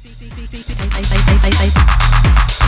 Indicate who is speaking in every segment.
Speaker 1: Thank you.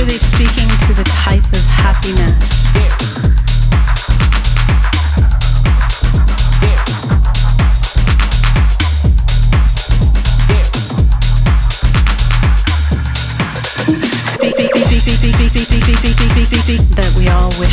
Speaker 1: Really speaking to the type of happiness. That we all wish.